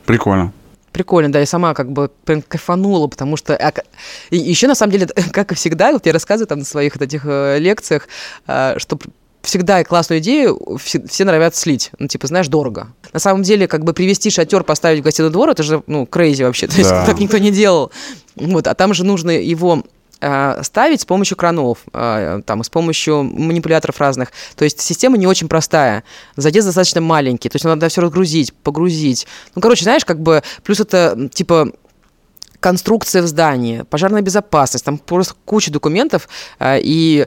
Прикольно. Прикольно, да, я сама как бы прям кайфанула, потому что... а, и еще, на самом деле, как и всегда, вот я рассказываю там на своих вот этих э, лекциях, а, что всегда классную идею все, все норовят слить. Ну, типа, знаешь, дорого. На самом деле, как бы привести шатер, поставить в гостиный двор, это же, ну, крейзи вообще. То есть Да. так никто не делал. Вот, а там же нужно его ставить с помощью кранов, а, там, с помощью манипуляторов разных. То есть система не очень простая. Задец достаточно маленький. То есть надо все разгрузить, погрузить. Ну, короче, знаешь, как бы... Плюс это, типа, конструкция в здании, пожарная безопасность, там просто куча документов, а, и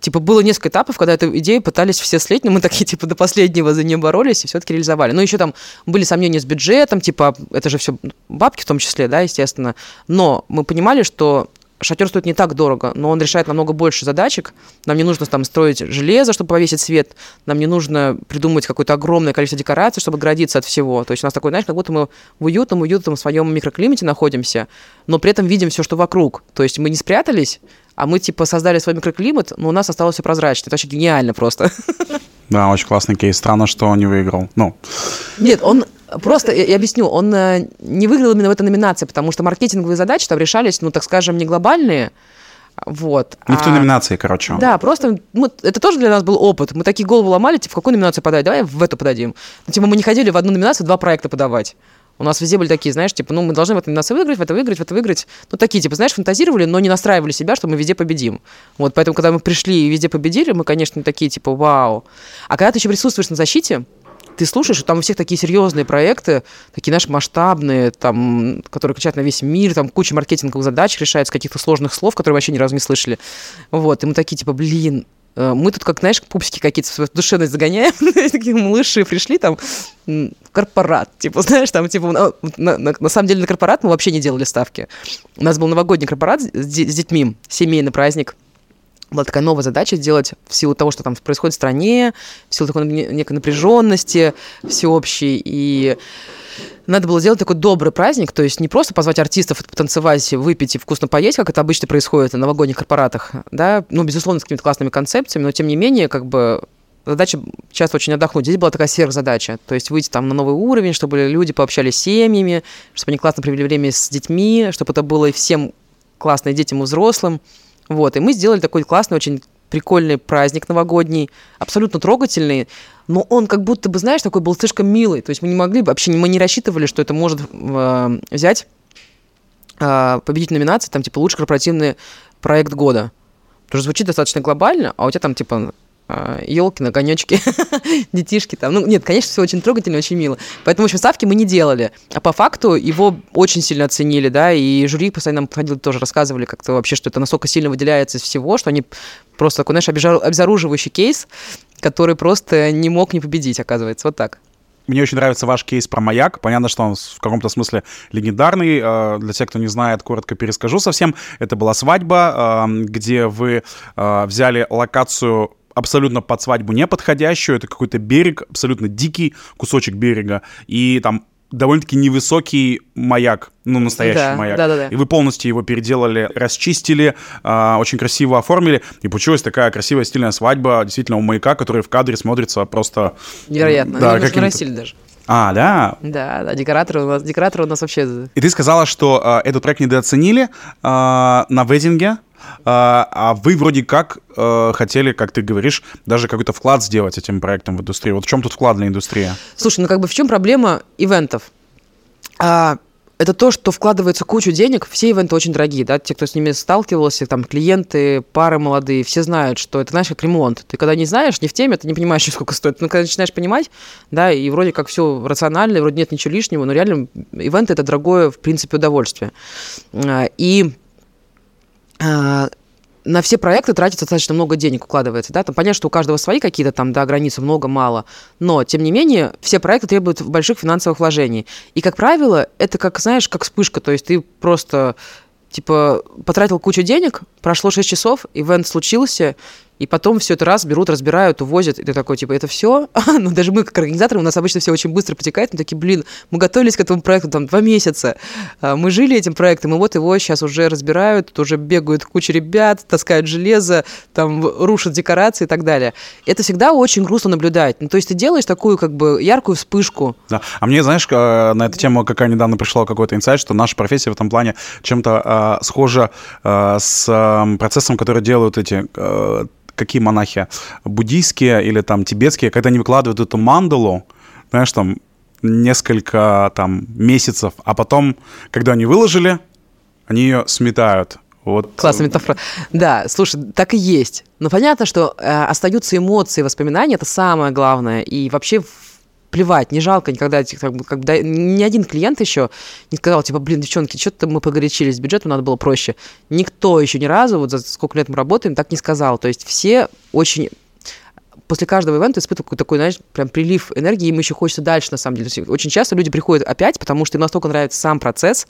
типа было несколько этапов, когда эту идею пытались все слить, но мы такие типа до последнего за нее боролись и все-таки реализовали. Ну еще там были сомнения с бюджетом, типа это же все бабки в том числе, да, естественно. Но мы понимали, что шатер стоит не так дорого, но он решает намного больше задачек. Нам не нужно там строить железо, чтобы повесить свет. Нам не нужно придумать какое-то огромное количество декораций, чтобы оградиться от всего. То есть у нас такой, знаешь, как будто мы в уютном, уютном своем микроклимате находимся, но при этом видим все, что вокруг. То есть мы не спрятались, а мы типа создали свой микроклимат, но у нас осталось все прозрачно. Это вообще гениально просто. Да, очень классный кейс. Странно, что он не выиграл. Ну, Нет, он просто, я, я объясню, он э, не выиграл именно в этой номинации, потому что маркетинговые задачи там решались, ну, так скажем, не глобальные, вот. не в той а- номинации, короче. Да, просто мы, это тоже для нас был опыт. Мы такие голову ломали, типа, в какую номинацию подать? Давай в эту подадим. Ну, типа, мы не ходили в одну номинацию два проекта подавать. У нас везде были такие, знаешь, типа, ну, мы должны в этой номинации выиграть, в это выиграть, в это выиграть. Ну, такие, типа, знаешь, фантазировали, но не настраивали себя, что мы везде победим. Вот, поэтому, когда мы пришли и везде победили, мы, конечно, такие, типа, вау. А когда ты еще присутствуешь на защите, ты слушаешь, там у всех такие серьезные проекты, такие, знаешь, масштабные, там, которые кричат на весь мир, там куча маркетинговых задач решается, каких-то сложных слов, которые вообще ни разу не слышали. Вот, и мы такие, типа, блин, э, мы тут, как, знаешь, пупсики какие-то в душевность загоняем, такие малыши пришли там, корпорат, типа, знаешь, там, типа, на, на- на- самом деле на корпорат мы вообще не делали ставки. У нас был новогодний корпорат с, с детьми, семейный праздник, была такая новая задача сделать в силу того, что там происходит в стране, в силу такой не- некой напряженности всеобщей. И надо было сделать такой добрый праздник, то есть не просто позвать артистов потанцевать, выпить и вкусно поесть, как это обычно происходит на новогодних корпоратах, да, ну, безусловно, с какими-то классными концепциями, но тем не менее, как бы задача часто очень отдохнуть. Здесь была такая сверхзадача, то есть выйти там на новый уровень, чтобы люди пообщались с семьями, чтобы они классно провели время с детьми, чтобы это было и всем классно, и детям, и взрослым. Вот, и мы сделали такой классный, очень прикольный праздник новогодний, абсолютно трогательный, но он как будто бы, знаешь, такой был слишком милый. То есть мы не могли, вообще мы не рассчитывали, что это может э, взять э, победить номинации, там, типа, лучший корпоративный проект года. Тоже звучит достаточно глобально, а у тебя там, типа, елки на конечке, детишки там. Ну, нет, конечно, все очень трогательно, очень мило. Поэтому, в общем, ставки мы не делали. А по факту его очень сильно оценили, да, и жюри постоянно нам подходили, тоже рассказывали как-то вообще, что это настолько сильно выделяется из всего, что они просто такой, знаешь, обезоруживающий кейс, который просто не мог не победить, оказывается, вот так. мне очень нравится ваш кейс про маяк. Понятно, что он в каком-то смысле легендарный. Э, для тех, кто не знает, коротко перескажу совсем. Это была свадьба, э, где вы взяли локацию абсолютно под свадьбу неподходящую. Это какой-то берег, абсолютно дикий кусочек берега. И там довольно-таки невысокий маяк, ну, настоящий Да, маяк. да-да-да. И вы полностью его переделали, расчистили, а, очень красиво оформили, и получилась такая красивая стильная свадьба действительно у маяка, который в кадре смотрится просто... Невероятно. Да, Они нарастили даже. А, да? Да, да, декораторы у нас, декораторы у нас вообще... И ты сказала, что а, этот проект недооценили а, на вейдинге, а, а вы вроде как а, хотели, как ты говоришь, даже какой-то вклад сделать этим проектом в индустрию. Вот в чем тут вклад для индустрии? Слушай, ну как бы в чем проблема ивентов? А, это то, что вкладывается кучу денег, все ивенты очень дорогие, да, те, кто с ними сталкивался, там, клиенты, пары молодые, все знают, что это, знаешь, как ремонт. Ты когда не знаешь, не в теме, ты не понимаешь, сколько стоит. Но когда начинаешь понимать, да, и вроде как все рационально, вроде нет ничего лишнего, но реально ивенты это дорогое, в принципе, удовольствие. А, И на все проекты тратится достаточно много денег, укладывается, да, там понятно, что у каждого свои какие-то там, да, границы, много-мало, но, тем не менее, все проекты требуют больших финансовых вложений. И, как правило, это как, знаешь, как вспышка, то есть ты просто, типа, потратил кучу денег, прошло 6 часов, ивент случился, и потом все это раз берут, разбирают, увозят, и ты такой, типа, это все? ну, даже мы, как организаторы, у нас обычно все очень быстро потекает, мы такие, блин, мы готовились к этому проекту там два месяца, А, мы жили этим проектом, и вот его сейчас уже разбирают, тут уже бегают куча ребят, таскают железо, там рушат декорации и так далее. Это всегда очень грустно наблюдать. Ну, то есть ты делаешь такую, как бы, яркую вспышку, Да. А мне, знаешь, э, на эту тему какая недавно пришла какой-то инсайт, что наша профессия в этом плане чем-то э, схожа э, с э, процессом, который делают эти э, какие монахи, буддийские или там тибетские, когда они выкладывают эту мандалу, знаешь, там несколько там месяцев, а потом, когда они выложили, они ее сметают. Вот. Классная метафора. Да, слушай, так и есть. Но понятно, что э, остаются эмоции, воспоминания, это самое главное. И вообще плевать, не жалко никогда, этих, как бы, как бы, да, ни один клиент еще не сказал, типа, блин, девчонки, что-то мы погорячились, бюджету надо было проще. Никто еще ни разу, вот за сколько лет мы работаем, так не сказал. То есть все очень после каждого ивента испытываю такой, знаешь, прям прилив энергии, им еще хочется дальше, на самом деле. Очень часто люди приходят опять, потому что им настолько нравится сам процесс,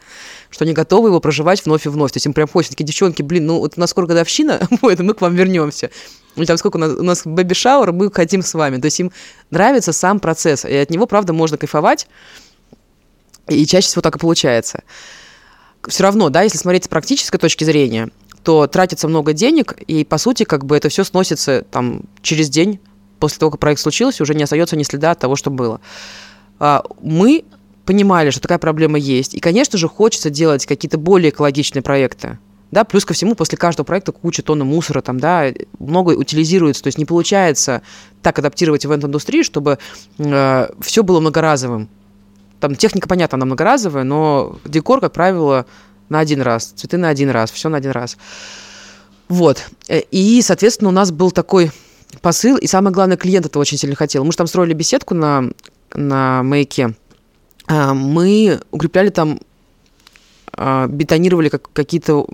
что они готовы его проживать вновь и вновь. То есть им прям хочется, такие девчонки, блин, ну вот у нас скоро годовщина будет, мы к вам вернемся. Или там сколько у нас, у нас baby shower, мы хотим с вами. То есть им нравится сам процесс, и от него, правда, можно кайфовать, и чаще всего так и получается. Все равно, да, если смотреть с практической точки зрения, то тратится много денег, и, по сути, как бы это все сносится там через день после того, как проект случился, уже не остается ни следа от того, что было. А, Мы понимали, что такая проблема есть, и, конечно же, хочется делать какие-то более экологичные проекты. Да, плюс ко всему, после каждого проекта куча тонны мусора, там, да, много утилизируется, то есть не получается так адаптировать ивент-индустрию, чтобы э, все было многоразовым. Там техника, понятно, она многоразовая, но декор, как правило, на один раз, цветы на один раз, все на один раз. Вот. Э, И, соответственно, у нас был такой посыл, и самое главное, клиент это очень сильно хотел. Мы же там строили беседку на, на маяке. А, Мы укрепляли там, бетонировали как, какие-то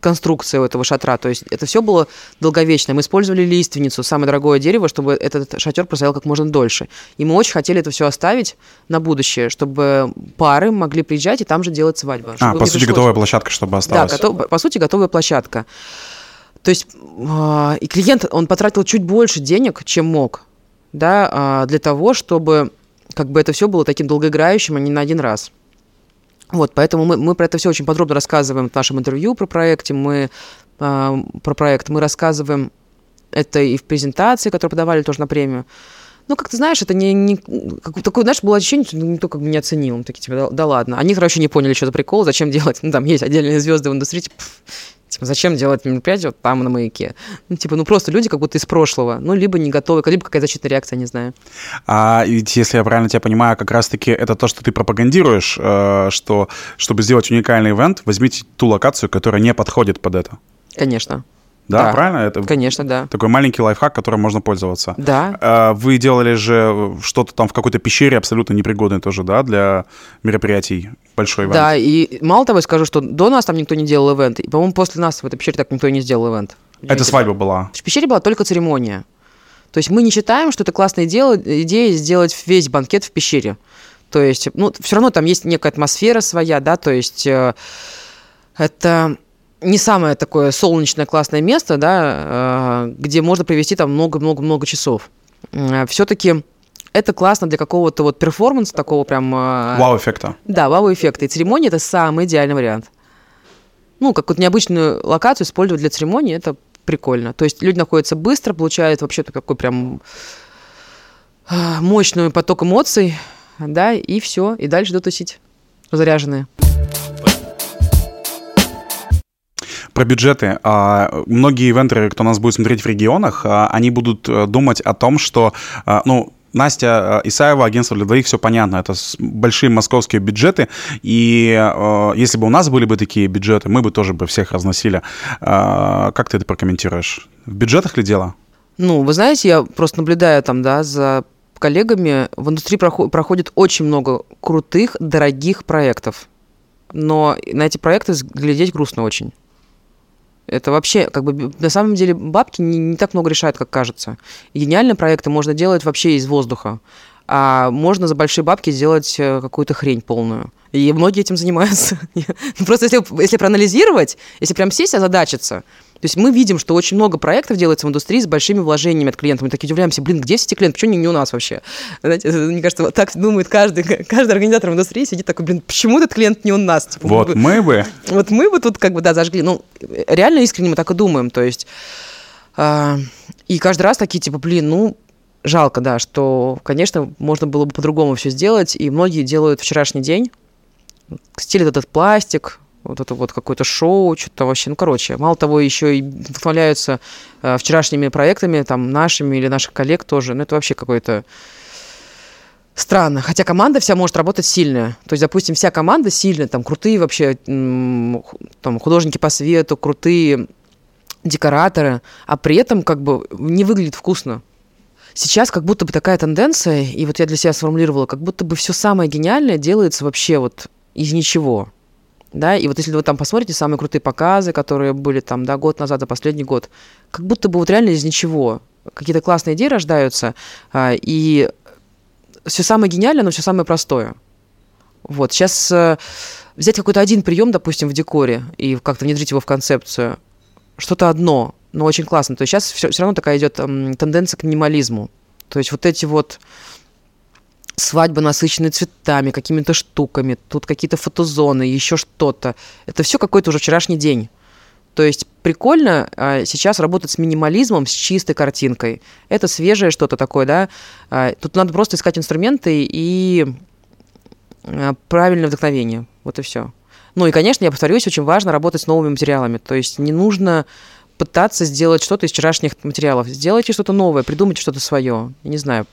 конструкции у этого шатра. То есть это все было долговечное. Мы использовали лиственницу, самое дорогое дерево, чтобы этот шатер простоял как можно дольше. И мы очень хотели это все оставить на будущее, чтобы пары могли приезжать и там же делать свадьбу. А, по сути, пришлось- готовая площадка, чтобы да, осталась. готов- по сути, готовая площадка. То есть а, и клиент, он потратил чуть больше денег, чем мог, да, а, для того, чтобы как бы это все было таким долгоиграющим, а не на один раз. Вот, поэтому мы, мы про это все очень подробно рассказываем в нашем интервью про проекте, мы а, про проект, мы рассказываем это и в презентации, которую подавали тоже на премию. Ну, как ты знаешь, это не, не как, такое, знаешь, было ощущение, что никто как бы не оценил. Мы такие, типа, да, да ладно. Они, короче, не поняли, что это прикол, зачем делать. Ну, там есть отдельные звезды в индустрии, типа, типа, зачем делать мероприятие вот там на маяке? Ну, типа, ну, просто люди как будто из прошлого. Ну, либо не готовы, либо какая-то защитная реакция, не знаю. А ведь, если я правильно тебя понимаю, как раз-таки это то, что ты пропагандируешь, э, что чтобы сделать уникальный ивент, возьмите ту локацию, которая не подходит под это. Конечно. Да, Да. правильно? Это Конечно, да. такой маленький лайфхак, которым можно пользоваться. Да. А Вы делали же что-то там в какой-то пещере абсолютно непригодной тоже, да, для мероприятий большой ивент. Да, и мало того, я скажу, что до нас там никто не делал ивент. И, по-моему, после нас в этой пещере так никто и не сделал ивент. Это свадьба была. В пещере была только церемония. То есть мы не считаем, что это классная идея, идея сделать весь банкет в пещере. То есть, ну, все равно там есть некая атмосфера своя, да, то есть э, это не самое такое солнечное классное место, да, э, где можно провести там много-много-много часов. Э, Все-таки это классно для какого-то вот перформанса такого прям... э, Вау-эффекта. Да, вау-эффекта. И церемония – это самый идеальный вариант. Ну, какую-то необычную локацию использовать для церемонии – это прикольно. То есть люди находятся быстро, получают вообще такой прям э, мощный поток эмоций, да, и все, и дальше идут тусить заряженные. Про бюджеты. А, Многие ивентеры, кто нас будет смотреть в регионах, а, они будут э, думать о том, что, а, ну, Настя э, Исаева, агентство для двоих, все понятно. Это большие московские бюджеты. И э, если бы у нас были бы такие бюджеты, мы бы тоже бы всех разносили. А, Как ты это прокомментируешь? В бюджетах ли дело? Ну, вы знаете, я просто наблюдаю там, да, за коллегами, в индустрии прохо- проходит очень много крутых, дорогих проектов. Но на эти проекты глядеть грустно очень. Это вообще, как бы, на самом деле, бабки не, не так много решают, как кажется. Гениальные проекты можно делать вообще из воздуха. А можно за большие бабки сделать э, какую-то хрень полную. И многие этим занимаются. Просто если, если проанализировать, если прям сесть, озадачиться, то есть мы видим, что очень много проектов делается в индустрии с большими вложениями от клиентов. Мы такие удивляемся, блин, где все эти клиенты? Почему они не у нас вообще? Знаете, это, мне кажется, вот так думает каждый, каждый организатор в индустрии, сидит такой, блин, почему этот клиент не у нас? Типа, Вот мы бы- мы бы... вот мы бы тут как бы, да, зажгли. Ну, реально искренне мы так и думаем. То есть, а, и каждый раз такие, типа, блин, ну, жалко, да, что, конечно, можно было бы по-другому все сделать. И многие делают вчерашний день, стилят этот пластик, вот это вот какое-то шоу, что-то вообще, ну, короче. Мало того, еще и вдохновляются э, вчерашними проектами, там, нашими или наших коллег тоже. Ну, это вообще какой-то странно. Хотя команда вся может работать сильная. То есть, допустим, вся команда сильная, там, крутые вообще там, художники по свету, крутые декораторы, а при этом как бы не выглядит вкусно. Сейчас как будто бы такая тенденция, и вот я для себя сформулировала, как будто бы все самое гениальное делается вообще вот из ничего. Да, и вот если вы там посмотрите самые крутые показы, которые были там, да, год назад, за последний год, как будто бы вот реально из ничего. Какие-то классные идеи рождаются, а, и все самое гениальное, но все самое простое. Вот, сейчас э, взять какой-то один прием, допустим, в декоре, и как-то внедрить его в концепцию, что-то одно, но очень классно. То есть сейчас все, равно такая идет тенденция к минимализму. То есть вот эти вот свадьбы, насыщенные цветами, какими-то штуками, тут какие-то фотозоны, еще что-то. Это все какой-то уже вчерашний день. То есть прикольно а, сейчас работать с минимализмом, с чистой картинкой. Это свежее что-то такое, да. А, тут надо просто искать инструменты и а, правильное вдохновение. Вот и все. Ну и, конечно, я повторюсь, очень важно работать с новыми материалами. То есть не нужно пытаться сделать что-то из вчерашних материалов. Сделайте что-то новое, придумайте что-то свое. Не знаю.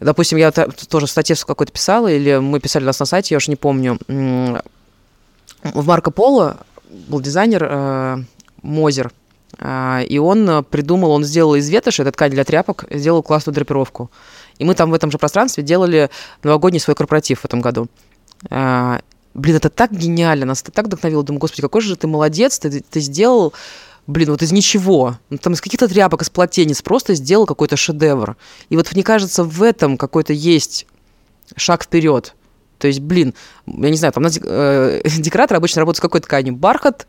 Допустим, я тоже в статье какой-то писала, или мы писали нас на сайте, я уже не помню. В Марко Поло был дизайнер э, Мозер, а, и он э, придумал, он сделал из ветоши, это ткань для тряпок, сделал классную драпировку. И мы там в этом же пространстве делали новогодний свой корпоратив в этом году. А, Блин, это так гениально, нас это так вдохновило. Думаю, господи, какой же ты молодец, ты, ты сделал, блин, вот из ничего, ну, там из каких-то тряпок, из полотенец, просто сделал какой-то шедевр. И вот мне кажется, в этом какой-то есть шаг вперед. То есть, блин, я не знаю, там у э, декоратор обычно работает с какой тканью? Бархат,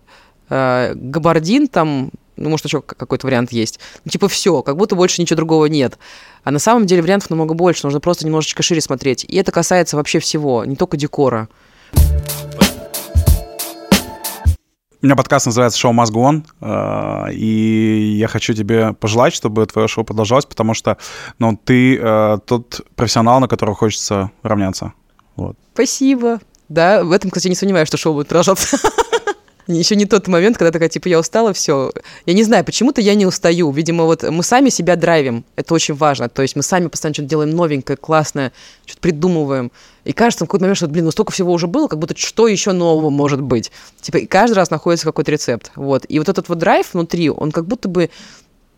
э, габардин, там, ну, может, еще какой-то вариант есть. Ну, типа, все, как будто больше ничего другого нет. А на самом деле вариантов намного больше, нужно просто немножечко шире смотреть. И это касается вообще всего, не только декора. У меня подкаст называется «Шоу Must Go On», э, и я хочу тебе пожелать, чтобы твое шоу продолжалось, потому что ну, ты э, тот профессионал, на которого хочется равняться. Вот. Спасибо. Да, в этом, кстати, не сомневаюсь, что шоу будет продолжаться. Еще не тот момент, когда такая, типа, я устала, все. Я не знаю, почему-то я не устаю. Видимо, вот мы сами себя драйвим. Это очень важно. То есть мы сами постоянно что-то делаем новенькое, классное, что-то придумываем. И кажется, в какой-то момент, что, блин, ну столько всего уже было, как будто что еще нового может быть. Типа, и каждый раз находится какой-то рецепт. Вот. И вот этот вот драйв внутри, он как будто бы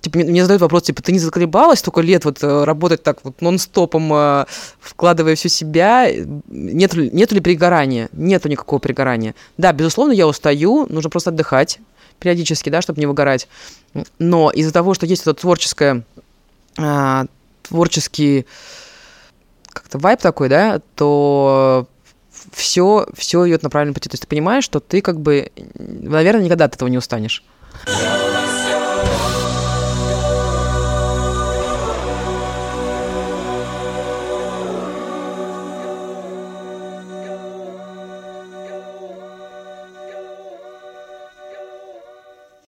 типа, мне задают вопрос, типа, ты не заколебалась столько лет вот э, работать так вот нон-стопом, э, вкладывая всю себя? Нет, нету ли пригорания? Нету никакого пригорания. Да, безусловно, я устаю, нужно просто отдыхать периодически, да, чтобы не выгорать. Но из-за того, что есть это творческое, а, творческий как-то вайп такой, да, то все, все идет на правильном пути. То есть ты понимаешь, что ты как бы, наверное, никогда от этого не устанешь.